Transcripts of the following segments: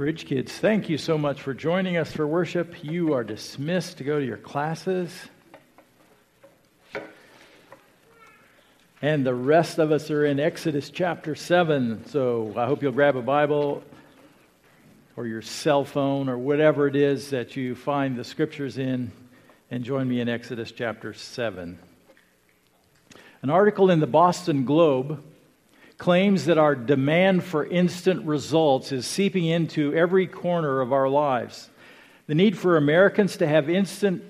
Bridge kids, thank you so much for joining us for worship. You are dismissed to go to your classes. And the rest of us are in Exodus chapter 7. So I hope you'll grab a Bible or your cell phone or whatever it is that you find the scriptures in and join me in Exodus chapter 7. An article in the Boston Globe claims that our demand for instant results is seeping into every corner of our lives. The need for Americans to have instant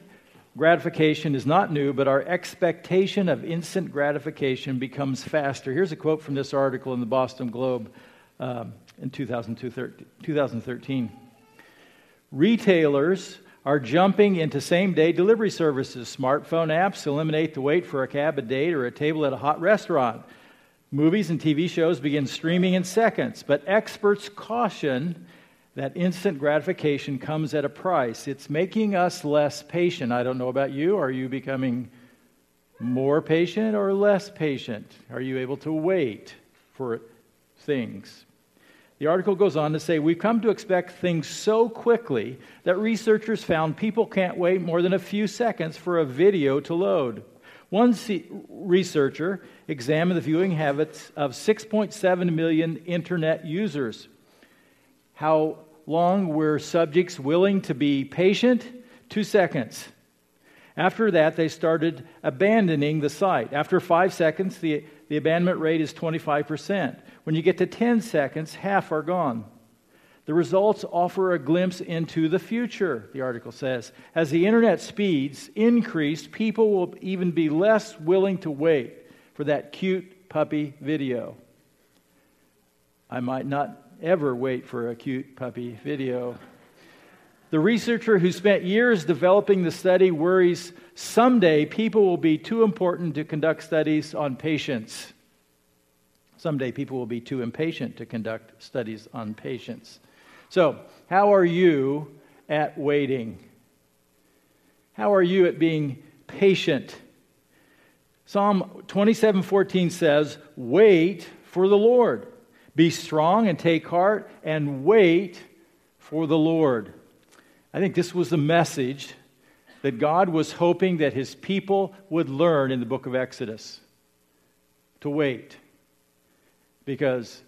gratification is not new, but our expectation of instant gratification becomes faster. Here's a quote from this article in the Boston Globe um, in 2013. Retailers are jumping into same day delivery services. Smartphone apps eliminate the wait for a cab, a date, or a table at a hot restaurant. Movies and TV shows begin streaming in seconds, but experts caution that instant gratification comes at a price. It's making us less patient. I don't know about you. Are you becoming more patient or less patient? Are you able to wait for things? The article goes on to say, We've come to expect things so quickly that researchers found people can't wait more than a few seconds for a video to load. One researcher examined the viewing habits of 6.7 million internet users. How long were subjects willing to be patient? Two seconds. After that, they started abandoning the site. After five seconds, the, the abandonment rate is 25%. When you get to 10 seconds, half are gone. The results offer a glimpse into the future, the article says. As the internet speeds increase, people will even be less willing to wait for that cute puppy video. I might not ever wait for a cute puppy video. The researcher who spent years developing the study worries someday people will be too important to conduct studies on patience. Someday people will be too impatient to conduct studies on patience. So, how are you at waiting? How are you at being patient? Psalm 27:14 says, "Wait for the Lord. Be strong and take heart and wait for the Lord." I think this was the message that God was hoping that his people would learn in the book of Exodus. To wait. Because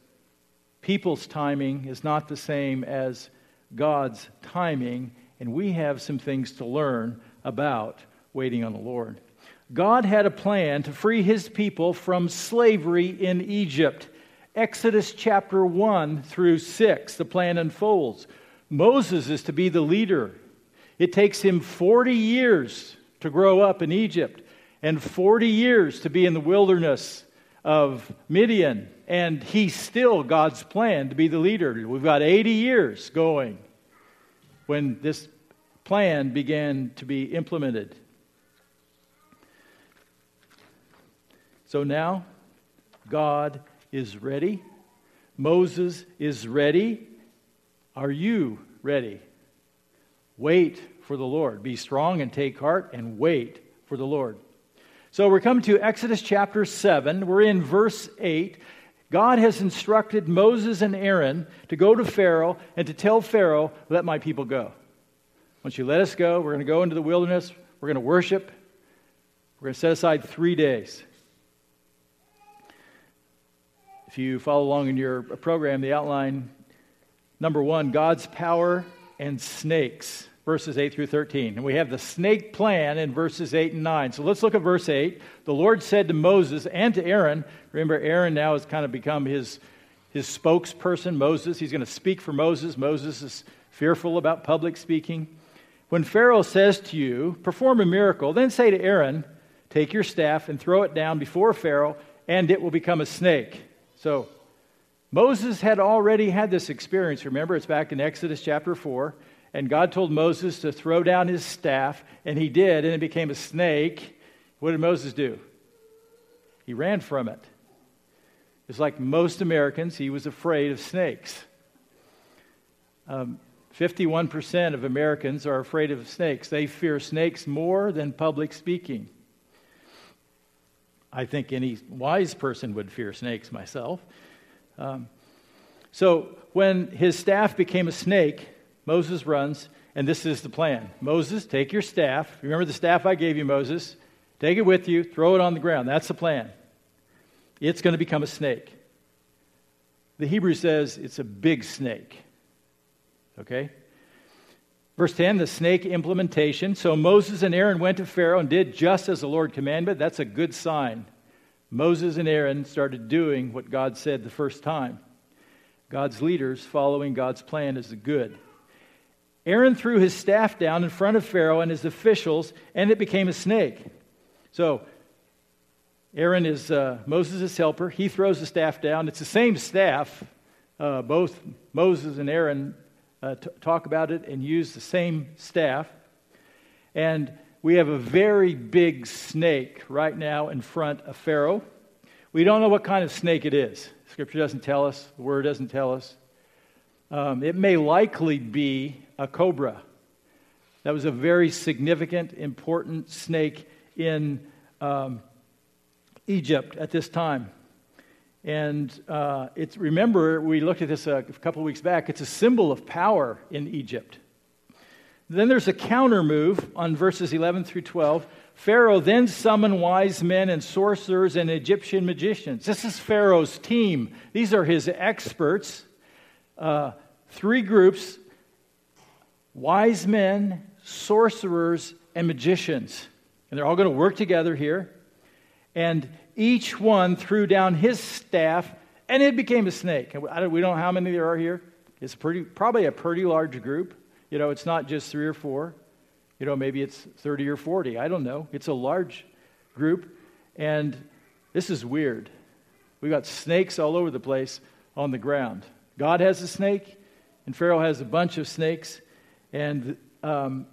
people's timing is not the same as God's timing, and we have some things to learn about waiting on the Lord. God had a plan to free his people from slavery in Egypt. Exodus chapter 1 through 6, the plan unfolds. Moses is to be the leader. It takes him 40 years to grow up in Egypt and 40 years to be in the wilderness of Midian and he's still God's plan to be the leader. We've got 80 years going when this plan began to be implemented. So now, God is ready. Moses is ready. Are you ready? Wait for the Lord. Be strong and take heart and wait for the Lord. So we're coming to Exodus chapter 7. We're in verse 8. God has instructed Moses and Aaron to go to Pharaoh and to tell Pharaoh, let my people go. Once you let us go, we're going to go into the wilderness, we're going to worship, we're going to set aside three days. If you follow along in your program, the outline number one, God's power and snakes verses 8 through 13. And we have the snake plan in verses 8 and 9. So let's look at verse 8. The Lord said to Moses and to Aaron, remember, Aaron now has kind of become his, his spokesperson, Moses. He's going to speak for Moses. Moses is fearful about public speaking. When Pharaoh says to you, perform a miracle, then say to Aaron, take your staff and throw it down before Pharaoh, and it will become a snake. So Moses had already had this experience. Remember, it's back in Exodus chapter 4. And God told Moses to throw down his staff, and he did, and it became a snake. What did Moses do? He ran from it. It's like most Americans, he was afraid of snakes. Um, 51% of Americans are afraid of snakes. They fear snakes more than public speaking. I think any wise person would fear snakes myself. Um, So when his staff became a snake, Moses runs, and this is the plan. Moses, take your staff. Remember the staff I gave you, Moses? Take it with you, throw it on the ground. That's the plan. It's going to become a snake. The Hebrew says it's a big snake. Okay? Verse 10, the snake implementation. So Moses and Aaron went to Pharaoh and did just as the Lord commanded. That's a good sign. Moses and Aaron started doing what God said the first time. God's leaders following God's plan is good. Aaron threw his staff down in front of Pharaoh and his officials, and it became a snake. So, Aaron is uh, Moses' helper. He throws the staff down. It's the same staff. Uh, both Moses and Aaron uh, t- talk about it and use the same staff. And we have a very big snake right now in front of Pharaoh. We don't know what kind of snake it is. Scripture doesn't tell us, the word doesn't tell us. Um, it may likely be a cobra. That was a very significant, important snake in um, Egypt at this time. And uh, it's, remember, we looked at this a, couple of weeks back, it's a symbol of power in Egypt. Then there's a counter move on verses 11 through 12. Pharaoh then summoned wise men and sorcerers and Egyptian magicians. This is Pharaoh's team. These are his experts. Uh, three groups wise men, sorcerers, and magicians. And they're all going to work together here. And each one threw down his staff, and it became a snake. we don't know how many there are here. It's pretty, probably a pretty large group. You know, it's not just three or four. You know, maybe it's 30 or 40. I don't know. It's a large group. And this is weird. We got snakes all over the place on the ground. God has a snake, and Pharaoh has a bunch of snakes. And um,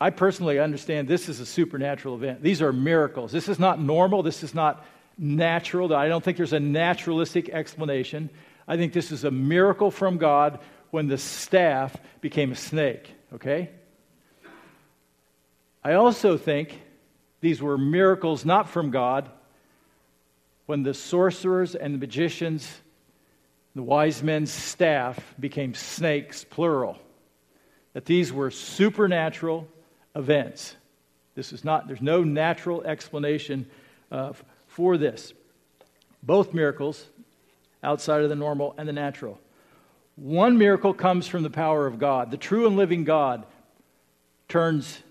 I personally understand this is a supernatural event. These are miracles. This is not normal. This is not natural. I don't think there's a naturalistic explanation. I think this is a miracle from God when the staff became a snake, okay? I also think these were miracles not from God when the sorcerers and the magicians, the wise men's staff became snakes, plural. That these were supernatural events. This is not, there's no natural explanation uh, for this. Both miracles, outside of the normal and the natural. One miracle comes from the power of God. The true and living God turns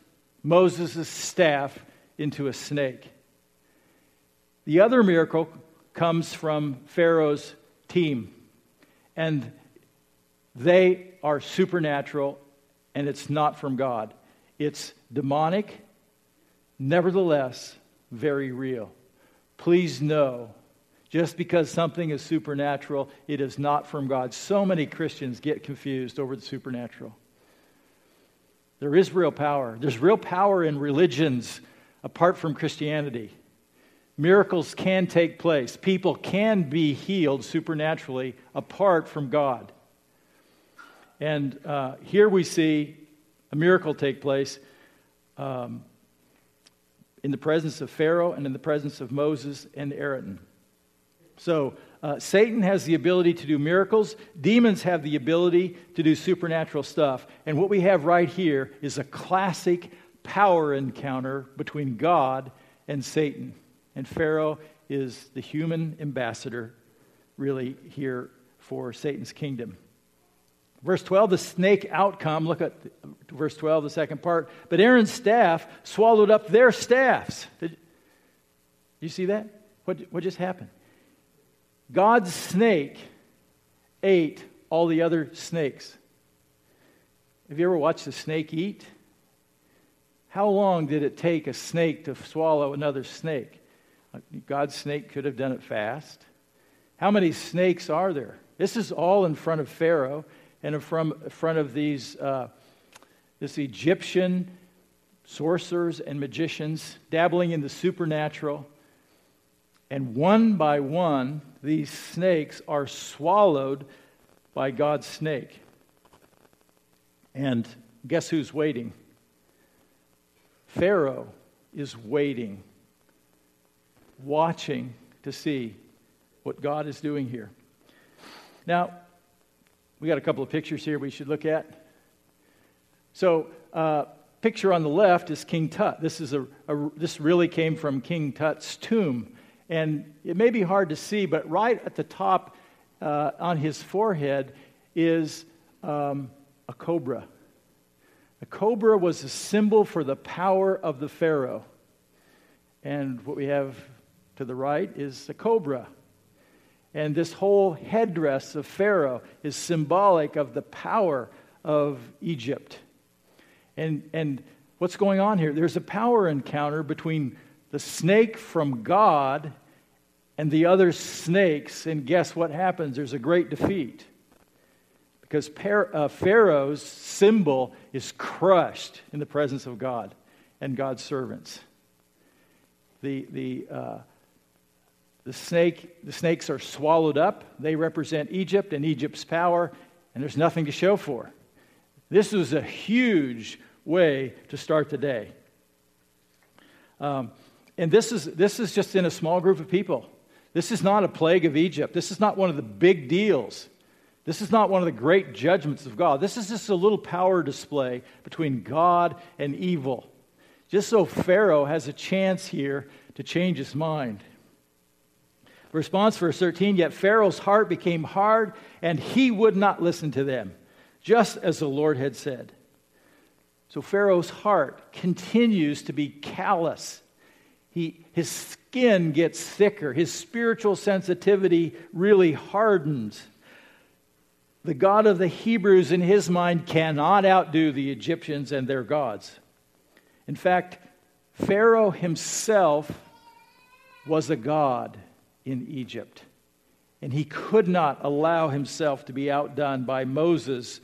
Moses' staff into a snake. The other miracle comes from Pharaoh's team, and they are supernatural, and it's not from God. It's demonic, nevertheless, very real. Please know, just because something is supernatural, it is not from God. So many Christians get confused over the supernatural. There is real power. There's real power in religions apart from Christianity. Miracles can take place. People can be healed supernaturally apart from God. And uh, here we see a miracle take place um, in the presence of Pharaoh and in the presence of Moses and Aaron. So, uh, Satan has the ability to do miracles. Demons have the ability to do supernatural stuff. And what we have right here is a classic power encounter between God and Satan. And Pharaoh is the human ambassador, really, here for Satan's kingdom. Verse 12, the snake outcome. Look at verse 12, the second part. But Aaron's staff swallowed up their staffs. Did you see that? What, what just happened? God's snake ate all the other snakes. Have you ever watched a snake eat? How long did it take a snake to swallow another snake? God's snake could have done it fast. How many snakes are there? This is all in front of Pharaoh and in front of these, uh, this Egyptian sorcerers and magicians dabbling in the supernatural. And one by one, these snakes are swallowed by God's snake. And guess who's waiting? Pharaoh is waiting, watching to see what God is doing here. Now, we got a couple of pictures here we should look at. So, uh, picture on the left is King Tut. This, is a, a, this really came from King Tut's tomb. And it may be hard to see, but right at the top uh, on his forehead is um, a cobra. A cobra was a symbol for the power of the Pharaoh. And what we have to the right is a cobra. And this whole headdress of Pharaoh is symbolic of the power of Egypt. And, and what's going on here? There's a power encounter between the snake from God and the other snakes. And guess what happens? There's a great defeat. Because uh, Pharaoh's symbol is crushed in the presence of God and God's servants. The, the, uh, the, snake, the snakes are swallowed up. They represent Egypt and Egypt's power, and there's nothing to show for. This was a huge way to start the day. Um, and this is, this is just in a small group of people. This is not a plague of Egypt. This is not one of the big deals. This is not one of the great judgments of God. This is just a little power display between God and evil. Just so Pharaoh has a chance here to change his mind. Response, verse 13 Yet Pharaoh's heart became hard, and he would not listen to them, just as the Lord had said. So Pharaoh's heart continues to be callous. He, his skin gets thicker, his spiritual sensitivity really hardens. The God of the Hebrews, in his mind, cannot outdo the Egyptians and their gods. In fact, Pharaoh himself was a god in Egypt, and he could not allow himself to be outdone by Moses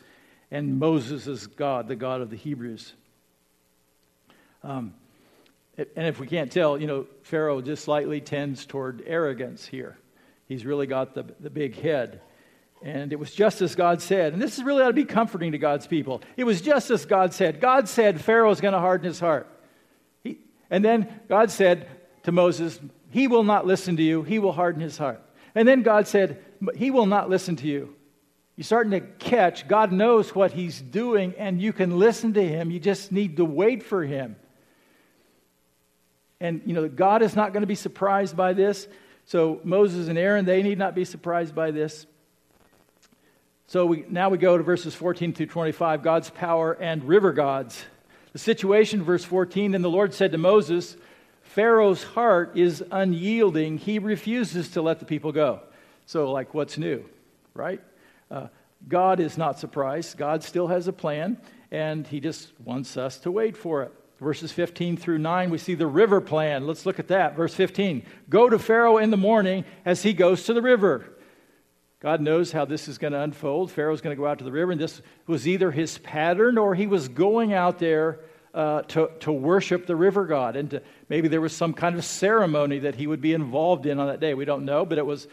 and Moses' God, the God of the Hebrews. Um, and if we can't tell, you know, Pharaoh just slightly tends toward arrogance here. He's really got the, the big head. And it was just as God said. And this is really ought to be comforting to God's people. It was just as God said. God said Pharaoh's going to harden his heart. He, and then God said to Moses, He will not listen to you, he will harden his heart. And then God said, He will not listen to you. You're starting to catch God knows what He's doing, and you can listen to Him. You just need to wait for Him. And, you know, God is not going to be surprised by this. So Moses and Aaron, they need not be surprised by this. So we, now we go to verses 14 through 25 God's power and river gods. The situation, verse 14, and the Lord said to Moses, Pharaoh's heart is unyielding. He refuses to let the people go. So, like, what's new, right? Uh, God is not surprised. God still has a plan, and He just wants us to wait for it. Verses 15 through 9, we see the river plan. Let's look at that. Verse 15 Go to Pharaoh in the morning as he goes to the river. God knows how this is going to unfold. Pharaoh's going to go out to the river, and this was either his pattern or he was going out there uh, to, to worship the river god. And to, maybe there was some kind of ceremony that he would be involved in on that day. We don't know, but it was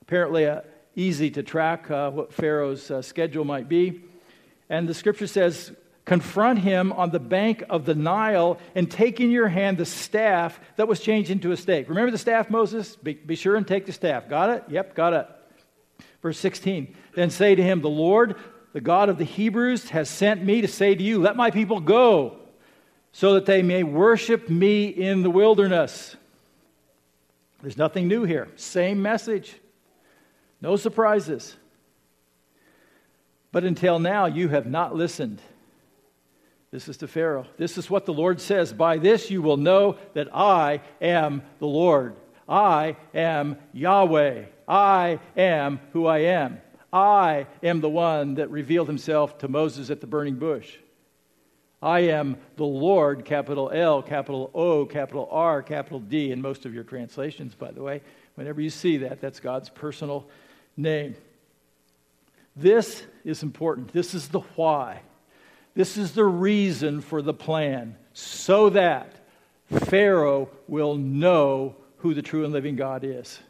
apparently a, easy to track uh, what Pharaoh's uh, schedule might be. And the scripture says, Confront him on the bank of the Nile and take in your hand the staff that was changed into a stake. Remember the staff, Moses? Be, be sure and take the staff. Got it? Yep, got it. Verse 16. Then say to him, The Lord, the God of the Hebrews, has sent me to say to you, Let my people go, so that they may worship me in the wilderness. There's nothing new here. Same message. No surprises. But until now, you have not listened. This is to Pharaoh. This is what the Lord says By this you will know that I am the Lord. I am Yahweh. I am who I am. I am the one that revealed himself to Moses at the burning bush. I am the Lord, capital L, capital O, capital R, capital D, in most of your translations, by the way. Whenever you see that, that's God's personal name. This is important. This is the why. This is the reason for the plan, so that Pharaoh will know who the true and living God is.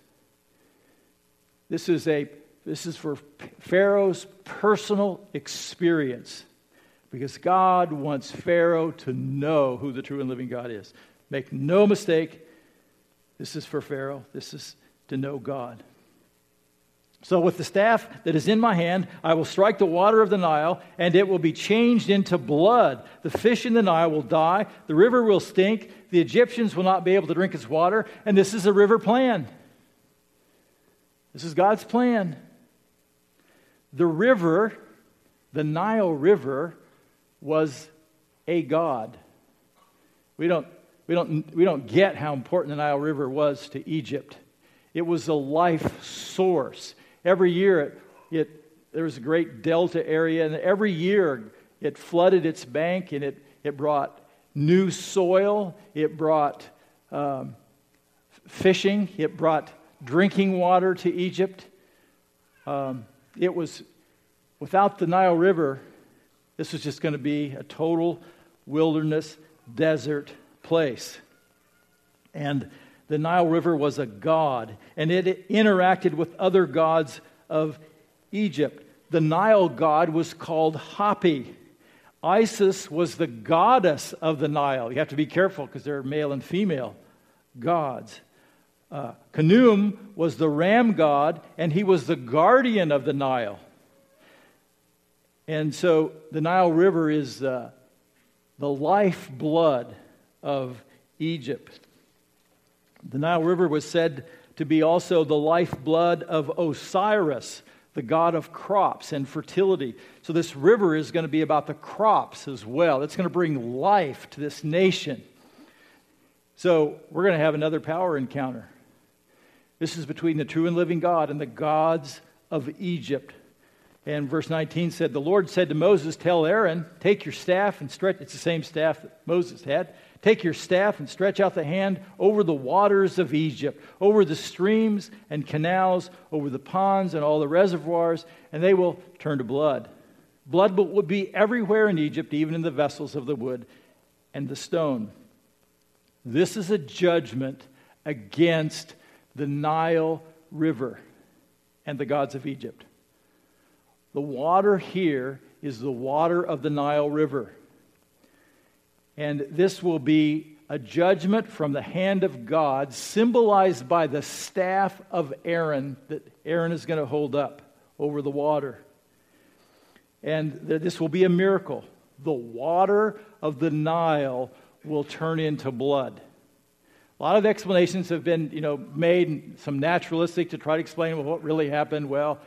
This is, a, this is for Pharaoh's personal experience because God wants Pharaoh to know who the true and living God is. Make no mistake, this is for Pharaoh. This is to know God. So, with the staff that is in my hand, I will strike the water of the Nile, and it will be changed into blood. The fish in the Nile will die, the river will stink, the Egyptians will not be able to drink its water, and this is a river plan. This is God's plan. The river, the Nile River, was a God. We don't, we don't, we don't get how important the Nile River was to Egypt. It was a life source. Every year, it, it, there was a great delta area, and every year it flooded its bank and it, it brought new soil, it brought um, fishing, it brought drinking water to Egypt. Um, it was, without the Nile River, this was just going to be a total wilderness, desert place. And the Nile River was a god, and it interacted with other gods of Egypt. The Nile god was called Hapi. Isis was the goddess of the Nile. You have to be careful because there are male and female gods. Uh, Khnum was the ram god, and he was the guardian of the Nile. And so the Nile River is uh, the lifeblood of Egypt. The Nile River was said to be also the lifeblood of Osiris, the god of crops and fertility. So, this river is going to be about the crops as well. It's going to bring life to this nation. So, we're going to have another power encounter. This is between the true and living God and the gods of Egypt. And verse 19 said, The Lord said to Moses, Tell Aaron, take your staff and stretch. It's the same staff that Moses had. Take your staff and stretch out the hand over the waters of Egypt, over the streams and canals, over the ponds and all the reservoirs, and they will turn to blood. Blood would be everywhere in Egypt, even in the vessels of the wood and the stone. This is a judgment against the Nile River and the gods of Egypt. The water here is the water of the Nile River. And this will be a judgment from the hand of God, symbolized by the staff of Aaron that Aaron is going to hold up over the water. And this will be a miracle. The water of the Nile will turn into blood. A lot of explanations have been, you know, made, some naturalistic to try to explain what really happened. Well,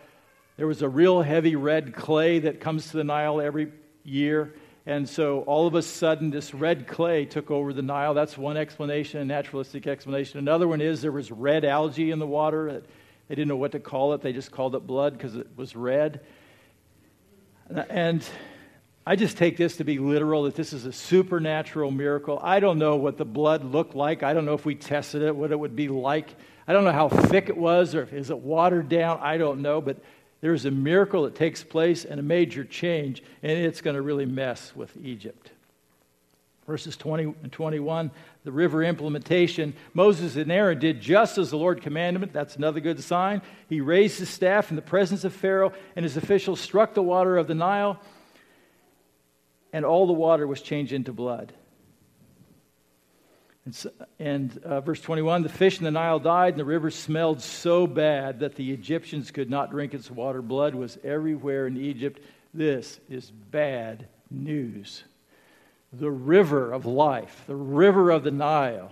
there was a real heavy red clay that comes to the Nile every year. And so all of a sudden, this red clay took over the Nile. That's one explanation, a naturalistic explanation. Another one is there was red algae in the water. They didn't know what to call it. They just called it blood because it was red. And I just take this to be literal that this is a supernatural miracle. I don't know what the blood looked like. I don't know if we tested it, what it would be like. I don't know how thick it was or is it watered down. I don't know. But there's a miracle that takes place and a major change, and it's going to really mess with Egypt. Verses 20 and 21, the river implementation. Moses and Aaron did just as the Lord commanded. That's another good sign. He raised his staff in the presence of Pharaoh, and his officials struck the water of the Nile, and all the water was changed into blood. And, and uh, verse 21 the fish in the Nile died, and the river smelled so bad that the Egyptians could not drink its water. Blood was everywhere in Egypt. This is bad news. The river of life, the river of the Nile,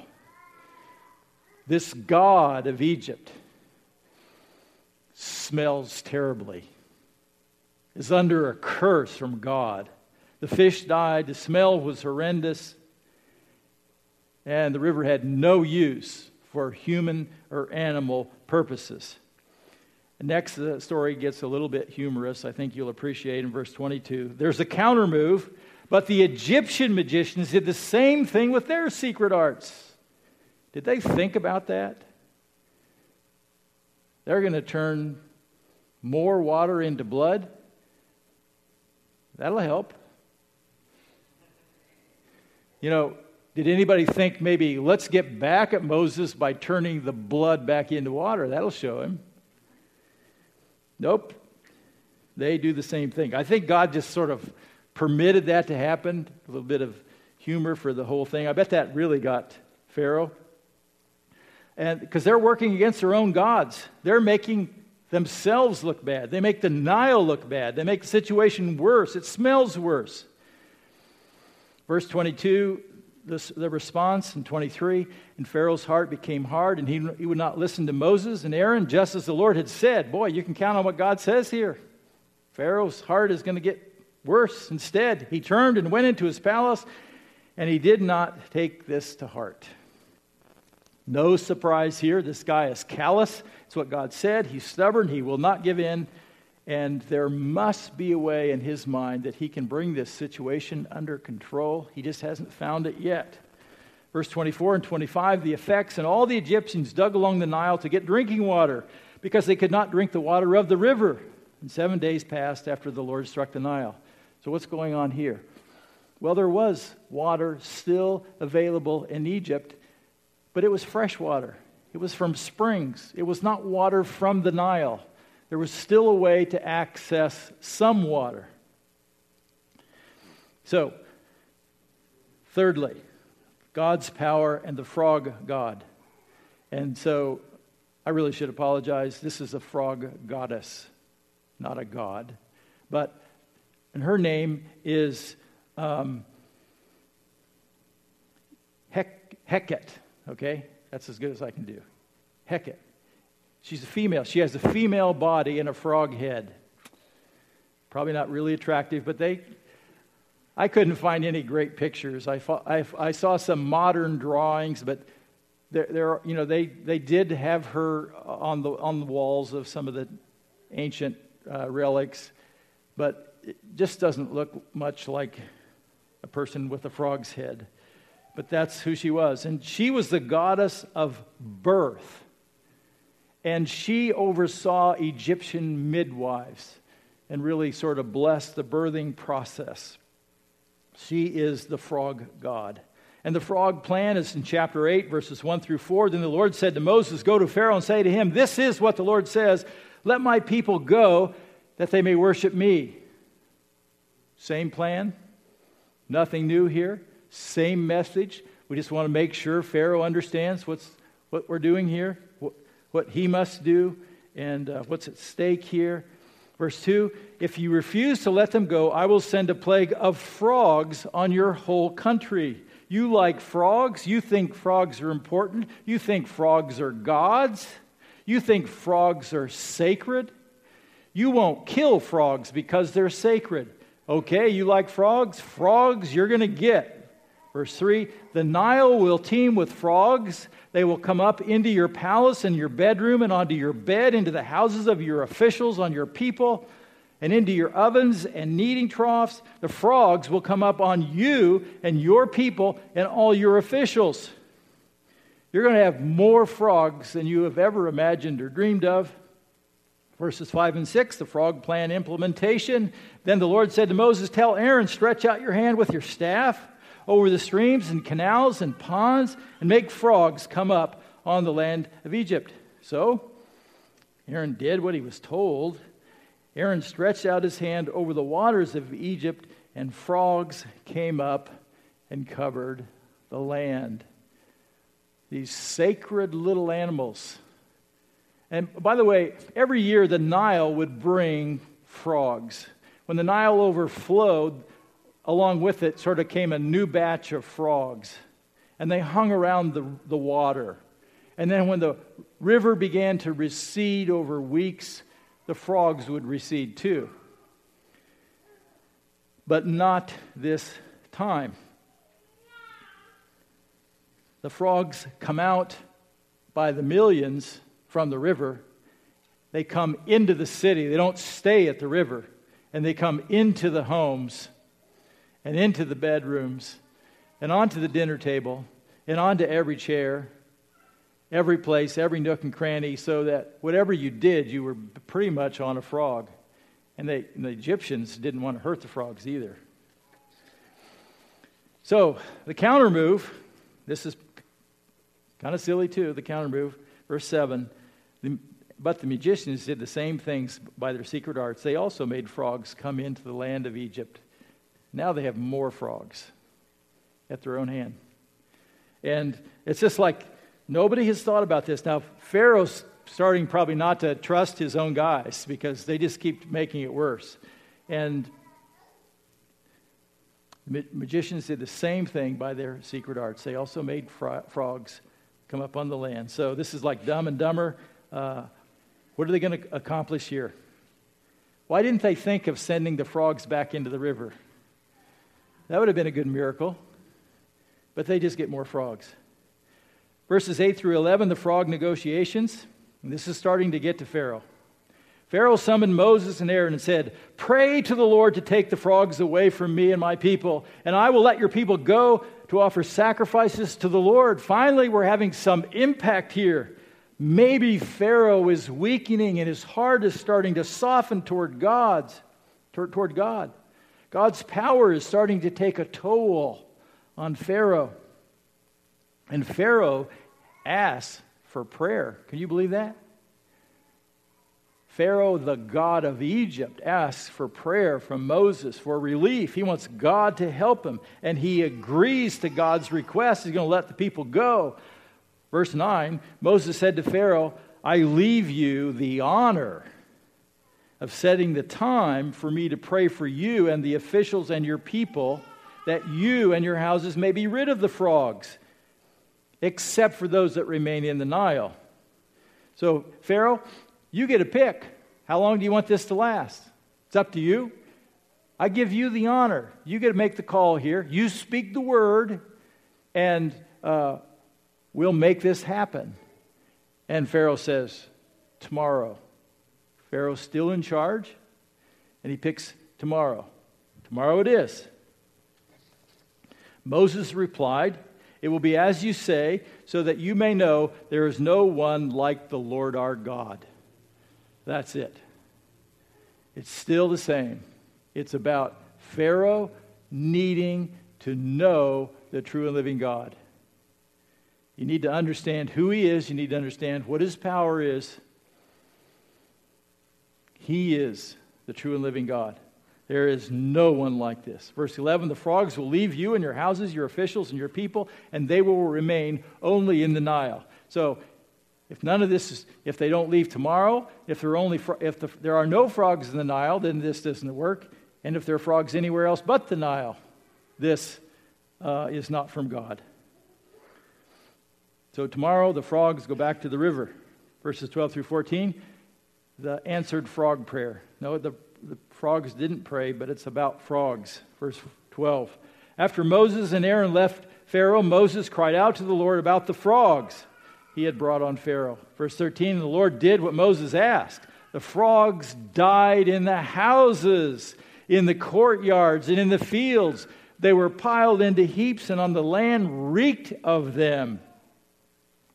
this God of Egypt smells terribly, is under a curse from God. The fish died, the smell was horrendous and the river had no use for human or animal purposes. Next the story gets a little bit humorous. I think you'll appreciate in verse 22. There's a counter move, but the Egyptian magicians did the same thing with their secret arts. Did they think about that? They're going to turn more water into blood. That'll help. You know, did anybody think maybe let's get back at Moses by turning the blood back into water? That'll show him. Nope. They do the same thing. I think God just sort of permitted that to happen, a little bit of humor for the whole thing. I bet that really got Pharaoh. And because they're working against their own gods. They're making themselves look bad. They make the Nile look bad. They make the situation worse. It smells worse. Verse 22, the, the response in 23 and Pharaoh's heart became hard, and he, he would not listen to Moses and Aaron, just as the Lord had said. Boy, you can count on what God says here. Pharaoh's heart is going to get worse. Instead, he turned and went into his palace, and he did not take this to heart. No surprise here. This guy is callous. It's what God said. He's stubborn. He will not give in. And there must be a way in his mind that he can bring this situation under control. He just hasn't found it yet. Verse 24 and 25 the effects, and all the Egyptians dug along the Nile to get drinking water because they could not drink the water of the river. And seven days passed after the Lord struck the Nile. So, what's going on here? Well, there was water still available in Egypt, but it was fresh water. It was from springs, it was not water from the Nile there was still a way to access some water. So, thirdly, God's power and the frog god. And so I really should apologize. This is a frog goddess, not a god. But, and her name is um, Hek- Heket, okay? That's as good as I can do. Heket. She's a female. She has a female body and a frog head. Probably not really attractive, but they. I couldn't find any great pictures. I, I, I saw some modern drawings, but there, there, you know, they, they did have her on the, on the walls of some of the ancient uh, relics, but it just doesn't look much like a person with a frog's head. But that's who she was. And she was the goddess of birth and she oversaw Egyptian midwives and really sort of blessed the birthing process. She is the frog god. And the frog plan is in chapter 8, verses 1 through 4. Then the Lord said to Moses, Go to Pharaoh and say to him, This is what the Lord says Let my people go that they may worship me. Same plan, nothing new here, same message. We just want to make sure Pharaoh understands what's, what we're doing here what he must do and uh, what's at stake here. Verse 2 If you refuse to let them go, I will send a plague of frogs on your whole country. You like frogs? You think frogs are important? You think frogs are gods? You think frogs are sacred? You won't kill frogs because they're sacred. Okay, you like frogs? Frogs you're going to get. Verse 3 The Nile will teem with frogs. They will come up into your palace and your bedroom and onto your bed, into the houses of your officials, on your people, and into your ovens and kneading troughs. The frogs will come up on you and your people and all your officials. You're going to have more frogs than you have ever imagined or dreamed of. Verses 5 and 6, the frog plan implementation. Then the Lord said to Moses, Tell Aaron, stretch out your hand with your staff over the streams and canals and ponds and make frogs come up on the land of Egypt. So Aaron did what he was told. Aaron stretched out his hand over the waters of Egypt, and frogs came up and covered the land. These sacred little animals. And by the way, every year the Nile would bring frogs. When the Nile overflowed, along with it sort of came a new batch of frogs. And they hung around the, the water. And then when the river began to recede over weeks, the frogs would recede too. But not this time. The frogs come out by the millions from the river. They come into the city. They don't stay at the river. And they come into the homes and into the bedrooms and onto the dinner table and onto every chair, every place, every nook and cranny, so that whatever you did, you were pretty much on a frog. And, they, and the Egyptians didn't want to hurt the frogs either. So, the counter move, this is kind of silly too, the counter move, verse 7. The, but the magicians did the same things by their secret arts. They also made frogs come into the land of Egypt now they have more frogs at their own hand. And it's just like nobody has thought about this. Now, Pharaoh's starting probably not to trust his own guys because they just keep making it worse. And magicians did the same thing by their secret arts. They also made frogs come up on the land. So this is like dumb and dumber. Uh, what are they going to accomplish here? Why didn't they think of sending the frogs back into the river? That would have been a good miracle. But they just get more frogs. Verses 8 through 11, the frog negotiations. This is starting to get to Pharaoh. Pharaoh summoned Moses and Aaron and said, Pray to the Lord to take the frogs away from me and my people, and I will let your people go to offer sacrifices to the Lord. Finally, we're having some impact here. Maybe Pharaoh is weakening and his heart is starting to soften toward God's, toward God. God's power is starting to take a toll on Pharaoh. And Pharaoh asks for prayer. Can you believe that? Pharaoh, the God of Egypt, asks for prayer from Moses for relief. He wants God to help him, and he agrees to God's request. He's going to let the people go. Verse 9 Moses said to Pharaoh, I leave you the honor of setting the time for me to pray for you and the officials and your people, that you and your houses may be rid of the frogs, except for those that remain in the Nile. So, Pharaoh, you get a pick. How long do you want this to last? It's up to you. I give you the honor. You get to make the call here. You speak the word, and uh, We'll make this happen. And Pharaoh says, Tomorrow. Pharaoh's still in charge, and he picks tomorrow. Tomorrow it is. Moses replied, It will be as you say, so that you may know there is no one like the Lord our God. That's it. It's still the same. It's about Pharaoh needing to know the true and living God. You need to understand who He is, you need to understand what His power is. He is the true and living God. There is no one like this. Verse 11 The frogs will leave you and your houses, your officials, and your people, and they will remain only in the Nile. So, if none of this is, if they don't leave tomorrow, if there, are only, if the, there are no frogs in the Nile, then this doesn't work. And if there are frogs anywhere else but the Nile, this uh, is not from God. So tomorrow the frogs go back to the river. Verses 12 through 14, the answered frog prayer. No, the, the frogs didn't pray, but it's about frogs. Verse 12. After Moses and Aaron left Pharaoh, Moses cried out to the Lord about the frogs he had brought on Pharaoh. Verse 13, the Lord did what Moses asked. The frogs died in the houses, in the courtyards, and in the fields. They were piled into heaps, and on the land reeked of them.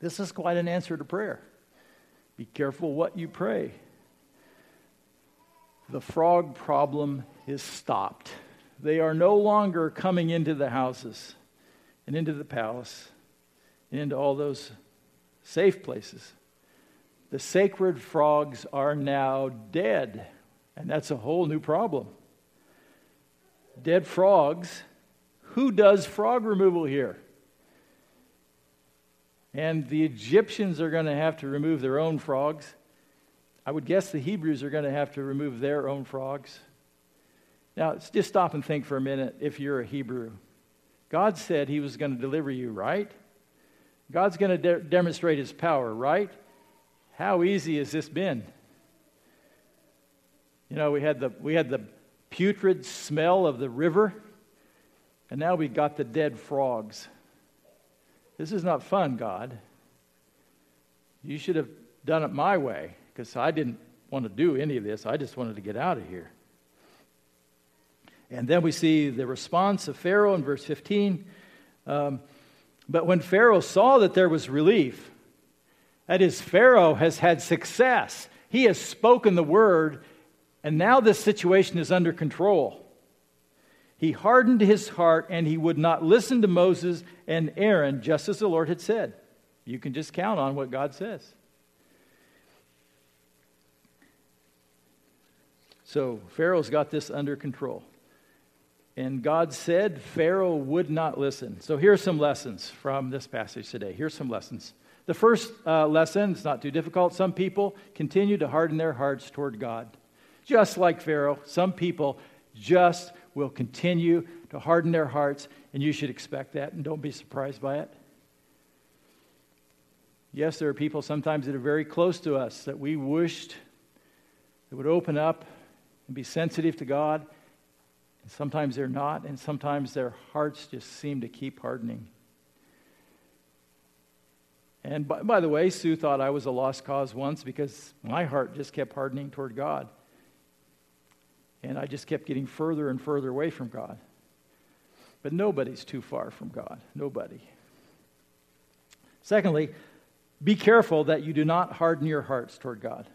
This is quite an answer to prayer. Be careful what you pray. The frog problem is stopped. They are no longer coming into the houses and into the palace and into all those safe places. The sacred frogs are now dead, and that's a whole new problem. Dead frogs. Who does frog removal here? And the Egyptians are going to have to remove their own frogs. I would guess the Hebrews are going to have to remove their own frogs. Now, just stop and think for a minute if you're a Hebrew. God said he was going to deliver you, right? God's going to de- demonstrate his power, right? How easy has this been? You know, we had the, we had the putrid smell of the river, and now we got the dead frogs. This is not fun, God. You should have done it my way because I didn't want to do any of this. I just wanted to get out of here. And then we see the response of Pharaoh in verse 15. Um, but when Pharaoh saw that there was relief, that is, Pharaoh has had success, he has spoken the word, and now this situation is under control. He hardened his heart and he would not listen to Moses and Aaron, just as the Lord had said. You can just count on what God says. So Pharaoh's got this under control. And God said Pharaoh would not listen. So here's some lessons from this passage today. Here's some lessons. The first uh, lesson, it's not too difficult. Some people continue to harden their hearts toward God. Just like Pharaoh, some people just will continue to harden their hearts, and you should expect that, and don't be surprised by it. Yes, there are people sometimes that are very close to us that we wished that would open up and be sensitive to God. And sometimes they're not, and sometimes their hearts just seem to keep hardening. And by, by, the way, Sue thought I was a lost cause once because my heart just kept hardening toward God. And I just kept getting further and further away from God. But nobody's too far from God. Nobody. Secondly, be careful that you do not harden your hearts toward God.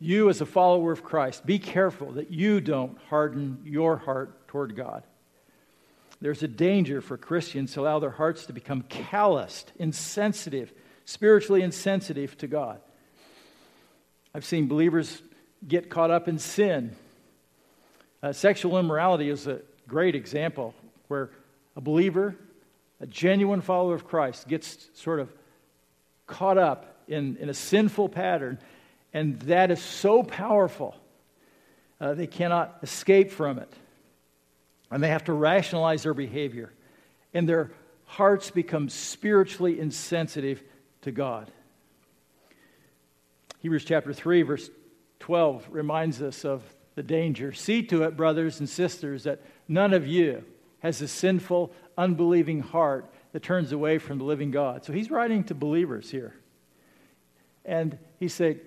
You, as a follower of Christ, be careful that you don't harden your heart toward God. There's a danger for Christians to allow their hearts to become calloused, insensitive, spiritually insensitive to God. I've seen believers get caught up in sin. Uh, sexual immorality is a great example where a believer, a genuine follower of Christ, gets sort of caught up in, in a sinful pattern, and that is so powerful, uh, they cannot escape from it and they have to rationalize their behavior, and their hearts become spiritually insensitive to God. Hebrews chapter 3, verse 12 reminds us of the danger. See to it, brothers and sisters, that none of you has a sinful, unbelieving heart that turns away from the living God. So he's writing to believers here. And he said,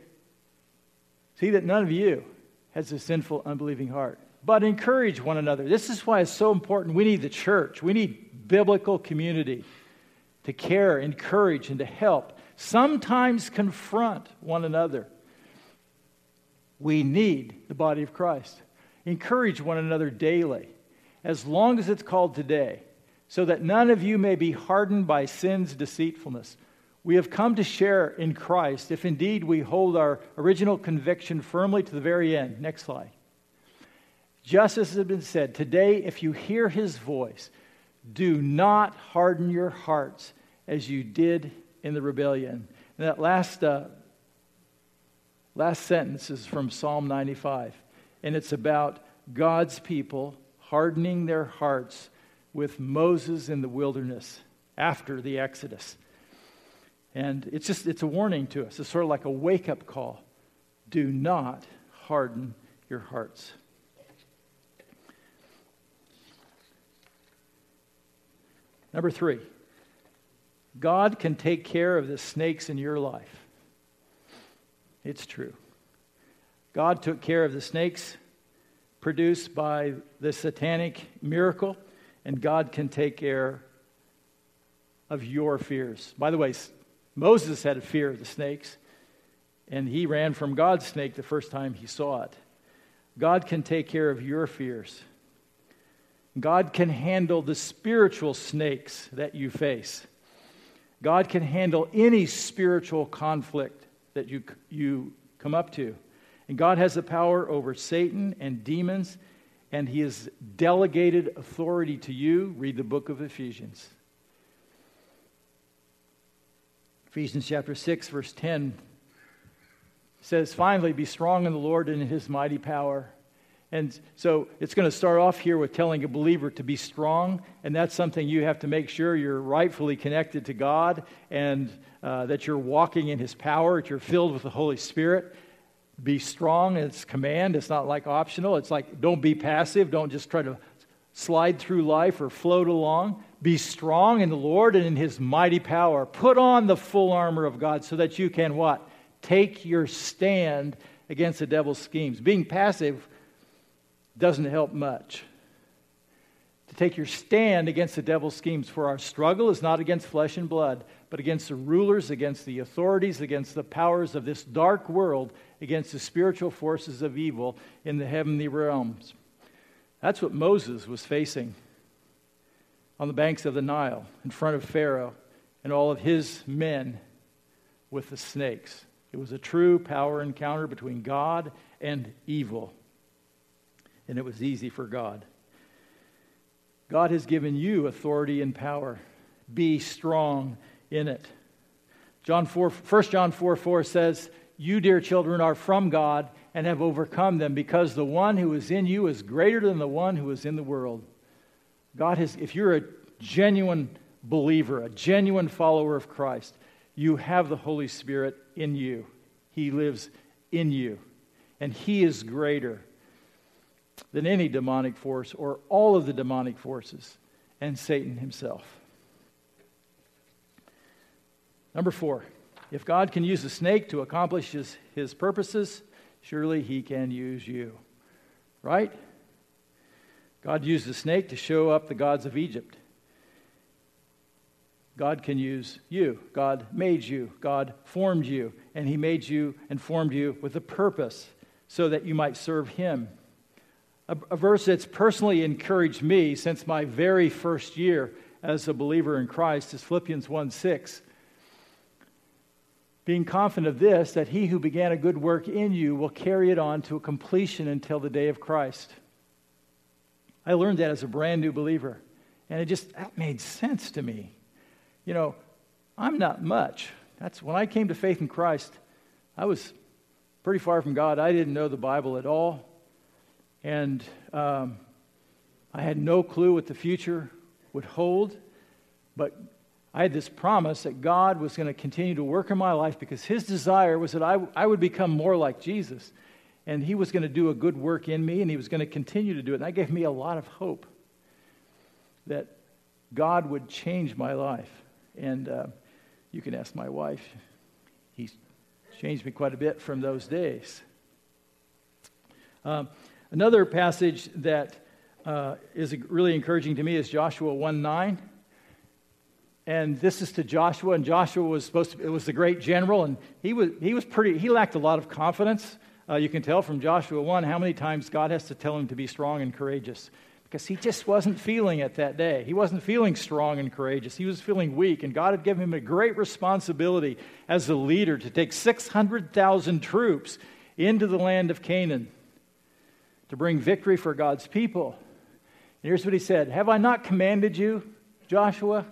See that none of you has a sinful, unbelieving heart but encourage one another. This is why it's so important. We need the church, we need biblical community to care, encourage, and to help. Sometimes confront one another. We need the body of Christ. Encourage one another daily, as long as it's called today, so that none of you may be hardened by sin's deceitfulness. We have come to share in Christ if indeed we hold our original conviction firmly to the very end. Next slide. Just as has been said, today, if you hear his voice, do not harden your hearts as you did in the rebellion. And that last, uh, last sentence is from Psalm 95, and it's about God's people hardening their hearts with Moses in the wilderness after the Exodus. And it's just, it's a warning to us. It's sort of like a wake up call. Do not harden your hearts. Number three, God can take care of the snakes in your life. It's true. God took care of the snakes produced by the satanic miracle, and God can take care of your fears. By the way, Moses had a fear of the snakes, and he ran from God's snake the first time he saw it. God can take care of your fears. God can handle the spiritual snakes that you face. God can handle any spiritual conflict that you, you come up to. And God has the power over Satan and demons, and He has delegated authority to you. Read the book of Ephesians. Ephesians chapter 6, verse 10 says, Finally, be strong in the Lord and in His mighty power. And so it's going to start off here with telling a believer to be strong, and that's something you have to make sure you're rightfully connected to God and uh, that you're walking in His power, that you're filled with the Holy Spirit. Be strong, it's command, it's not like optional. It's like don't be passive, don't just try to slide through life or float along. Be strong in the Lord and in His mighty power. Put on the full armor of God so that you can what? Take your stand against the devil's schemes. Being passive doesn't help much. To take your stand against the devil's schemes, for our struggle is not against flesh and blood, but against the rulers, against the authorities, against the powers of this dark world, against the spiritual forces of evil in the heavenly realms. That's what Moses was facing on the banks of the Nile in front of Pharaoh and all of his men with the snakes. It was a true power encounter between God and evil and it was easy for God. God has given you authority and power. Be strong in it. John 4, 1 John 4 4 says, You, dear children, are from God and have overcome them because the one who is in you is greater than the one who is in the world. God has, if you're a genuine believer, a genuine follower of Christ, you have the Holy Spirit in you. He lives in you. And He is greater than any demonic force or all of the demonic forces and Satan himself. Number four, if God can use a snake to accomplish his, his purposes, surely he can use you. Right? God used a snake to show up the gods of Egypt. God can use you. God made you. God formed you. And He made you and formed you with a purpose so that you might serve Him. A, a, verse that's personally encouraged me since my very first year as a believer in Christ is Philippians 1 6. Being confident of this, that he who began a good work in you will carry it on to a completion until the day of Christ. I learned that as a brand new believer, and it just that made sense to me. You know, I'm not much. That's when I came to faith in Christ, I was pretty far from God. I didn't know the Bible at all. And um, I had no clue what the future would hold. But I had this promise that God was going to continue to work in my life because His desire was that I, I would become more like Jesus. And He was going to do a good work in me, and He was going to continue to do it. And that gave me a lot of hope that God would change my life. And uh, you can ask my wife. He's changed me quite a bit from those days. Um, another passage that uh, is really encouraging to me is Joshua 1 9. And this is to Joshua, and Joshua was supposed to, it was the great general, and he was, he was pretty, he lacked a lot of confidence. Uh, you can tell from Joshua 1 how many times God has to tell him to be strong and courageous because he just wasn't feeling it that day. He wasn't feeling strong and courageous. He was feeling weak, and God had given him a great responsibility as a leader to take 600,000 troops into the land of Canaan to bring victory for God's people. And here's what he said Have I not commanded you, Joshua?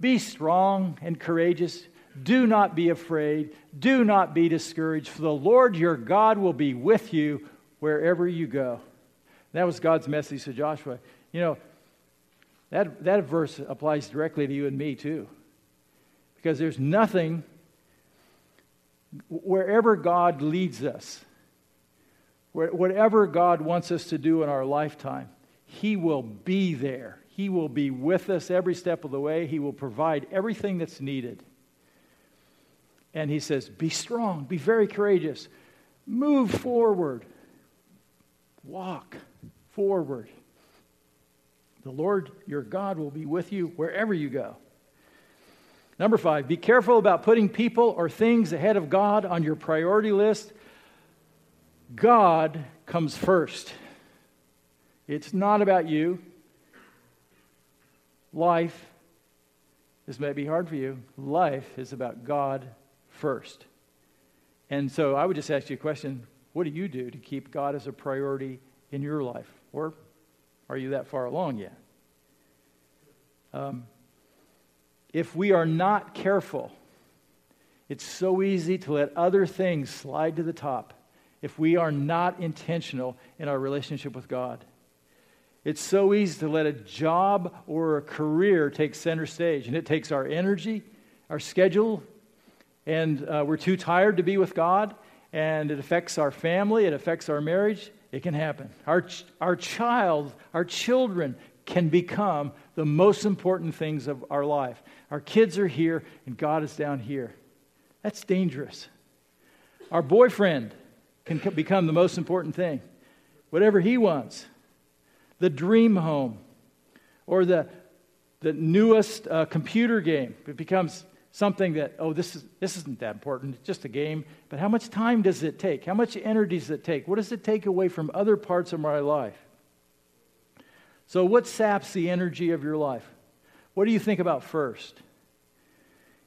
Be strong and courageous. Do not be afraid. Do not be discouraged, for the Lord your God will be with you wherever you go. That was God's message to Joshua. You know, that, that verse applies directly to you and me, too. Because there's nothing, wherever God leads us, whatever God wants us to do in our lifetime, He will be there. He will be with us every step of the way. He will provide everything that's needed. And He says, Be strong, be very courageous, move forward, walk forward. The Lord your God will be with you wherever you go. Number five, be careful about putting people or things ahead of God on your priority list. God comes first. It's not about you. Life, this may be hard for you, life is about God first. And so I would just ask you a question what do you do to keep God as a priority in your life? Or are you that far along yet? Um, if we are not careful, it's so easy to let other things slide to the top if we are not intentional in our relationship with God. It's so easy to let a job or a career take center stage, and it takes our energy, our schedule, and uh, we're too tired to be with God, and it affects our family, it affects our marriage, it can happen. Our, our child, our children can become the most important things of our life. Our kids are here and God is down here. That's dangerous. Our boyfriend can become the most important thing. Whatever he wants. The dream home or the, the newest uh, computer game. It becomes something that, oh, this, is, this isn't that important, it's just a game. But how much time does it take? How much energy does it take? What does it take away from other parts of my life? So, what saps the energy of your life? What do you think about first?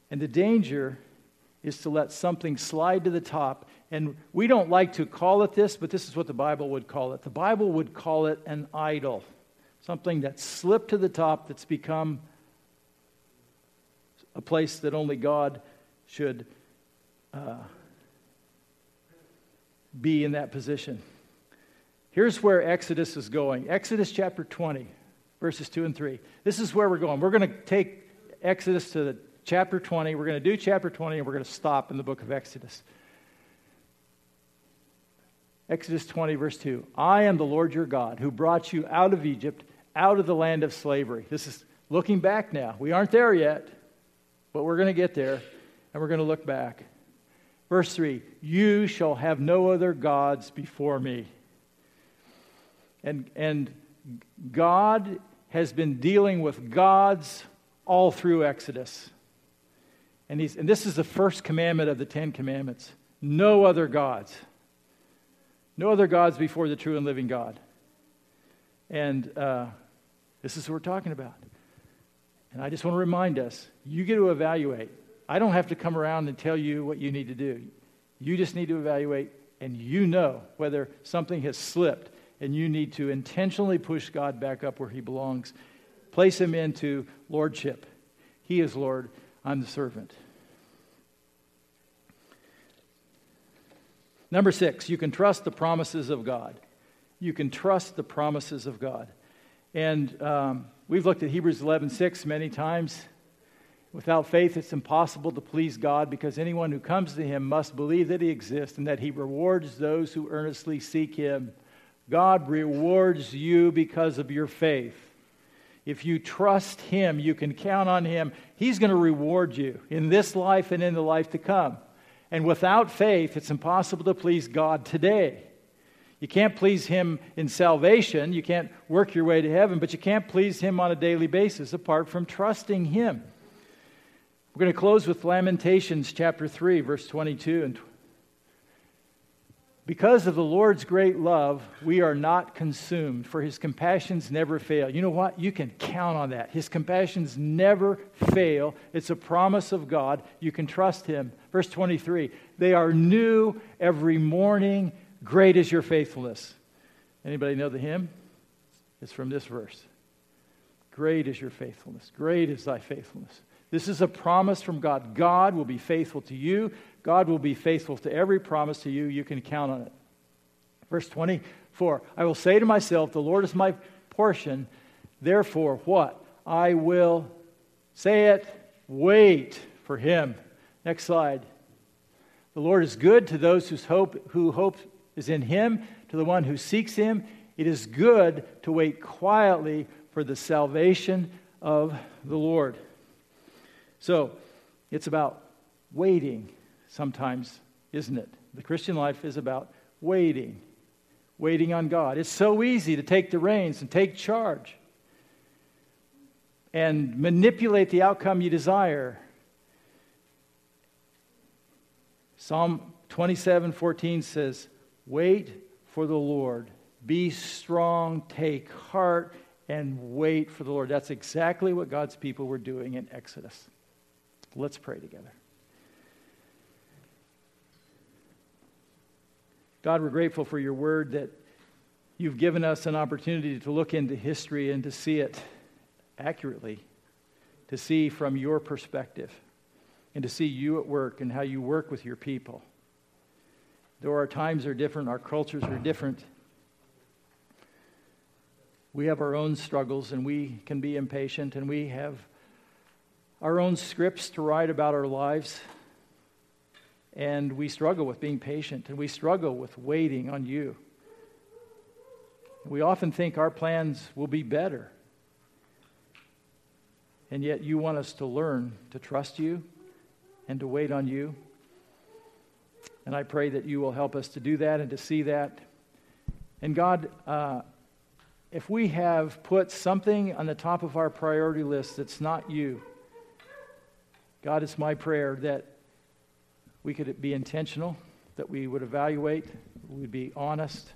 And the danger is to let something slide to the top. And we don't like to call it this, but this is what the Bible would call it. The Bible would call it an idol, something that slipped to the top that's become a place that only God should uh, be in that position. Here's where Exodus is going Exodus chapter 20, verses 2 and 3. This is where we're going. We're going to take Exodus to the chapter 20. We're going to do chapter 20, and we're going to stop in the book of Exodus. Exodus 20, verse 2. I am the Lord your God who brought you out of Egypt, out of the land of slavery. This is looking back now. We aren't there yet, but we're going to get there, and we're going to look back. Verse 3 You shall have no other gods before me. And, and God has been dealing with gods all through Exodus. And, he's, and this is the first commandment of the Ten Commandments no other gods. No other gods before the true and living God. And uh, this is what we're talking about. And I just want to remind us you get to evaluate. I don't have to come around and tell you what you need to do. You just need to evaluate, and you know whether something has slipped, and you need to intentionally push God back up where he belongs. Place him into lordship. He is Lord, I'm the servant. Number six, you can trust the promises of God. You can trust the promises of God. And um, we've looked at Hebrews 11:6 many times. Without faith, it's impossible to please God because anyone who comes to Him must believe that He exists and that He rewards those who earnestly seek Him. God rewards you because of your faith. If you trust Him, you can count on Him. He's going to reward you in this life and in the life to come. And without faith, it's impossible to please God today. You can't please Him in salvation. You can't work your way to heaven, but you can't please Him on a daily basis apart from trusting Him. We're going to close with Lamentations chapter 3, verse 22 and because of the Lord's great love, we are not consumed, for his compassions never fail. You know what? You can count on that. His compassions never fail. It's a promise of God. You can trust him. Verse 23 They are new every morning. Great is your faithfulness. Anybody know the hymn? It's from this verse. Great is your faithfulness. Great is thy faithfulness. This is a promise from God. God will be faithful to you. God will be faithful to every promise to you. You can count on it. Verse 24 I will say to myself, The Lord is my portion. Therefore, what? I will say it, wait for him. Next slide. The Lord is good to those whose hope, who hope is in him, to the one who seeks him. It is good to wait quietly for the salvation of the Lord. So, it's about waiting sometimes, isn't it? The Christian life is about waiting, waiting on God. It's so easy to take the reins and take charge and manipulate the outcome you desire. Psalm 27 14 says, Wait for the Lord. Be strong, take heart, and wait for the Lord. That's exactly what God's people were doing in Exodus. Let's pray together. God, we're grateful for your word that you've given us an opportunity to look into history and to see it accurately, to see from your perspective, and to see you at work and how you work with your people. Though our times are different, our cultures are different, we have our own struggles and we can be impatient and we have our own scripts to write about our lives. And we struggle with being patient and we struggle with waiting on you. We often think our plans will be better. And yet, you want us to learn to trust you and to wait on you. And I pray that you will help us to do that and to see that. And God, uh, if we have put something on the top of our priority list that's not you, God, it's my prayer that we could be intentional, that we would evaluate, we would be honest,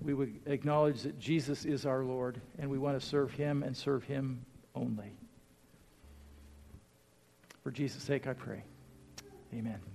we would acknowledge that Jesus is our Lord, and we want to serve him and serve him only. For Jesus' sake, I pray. Amen.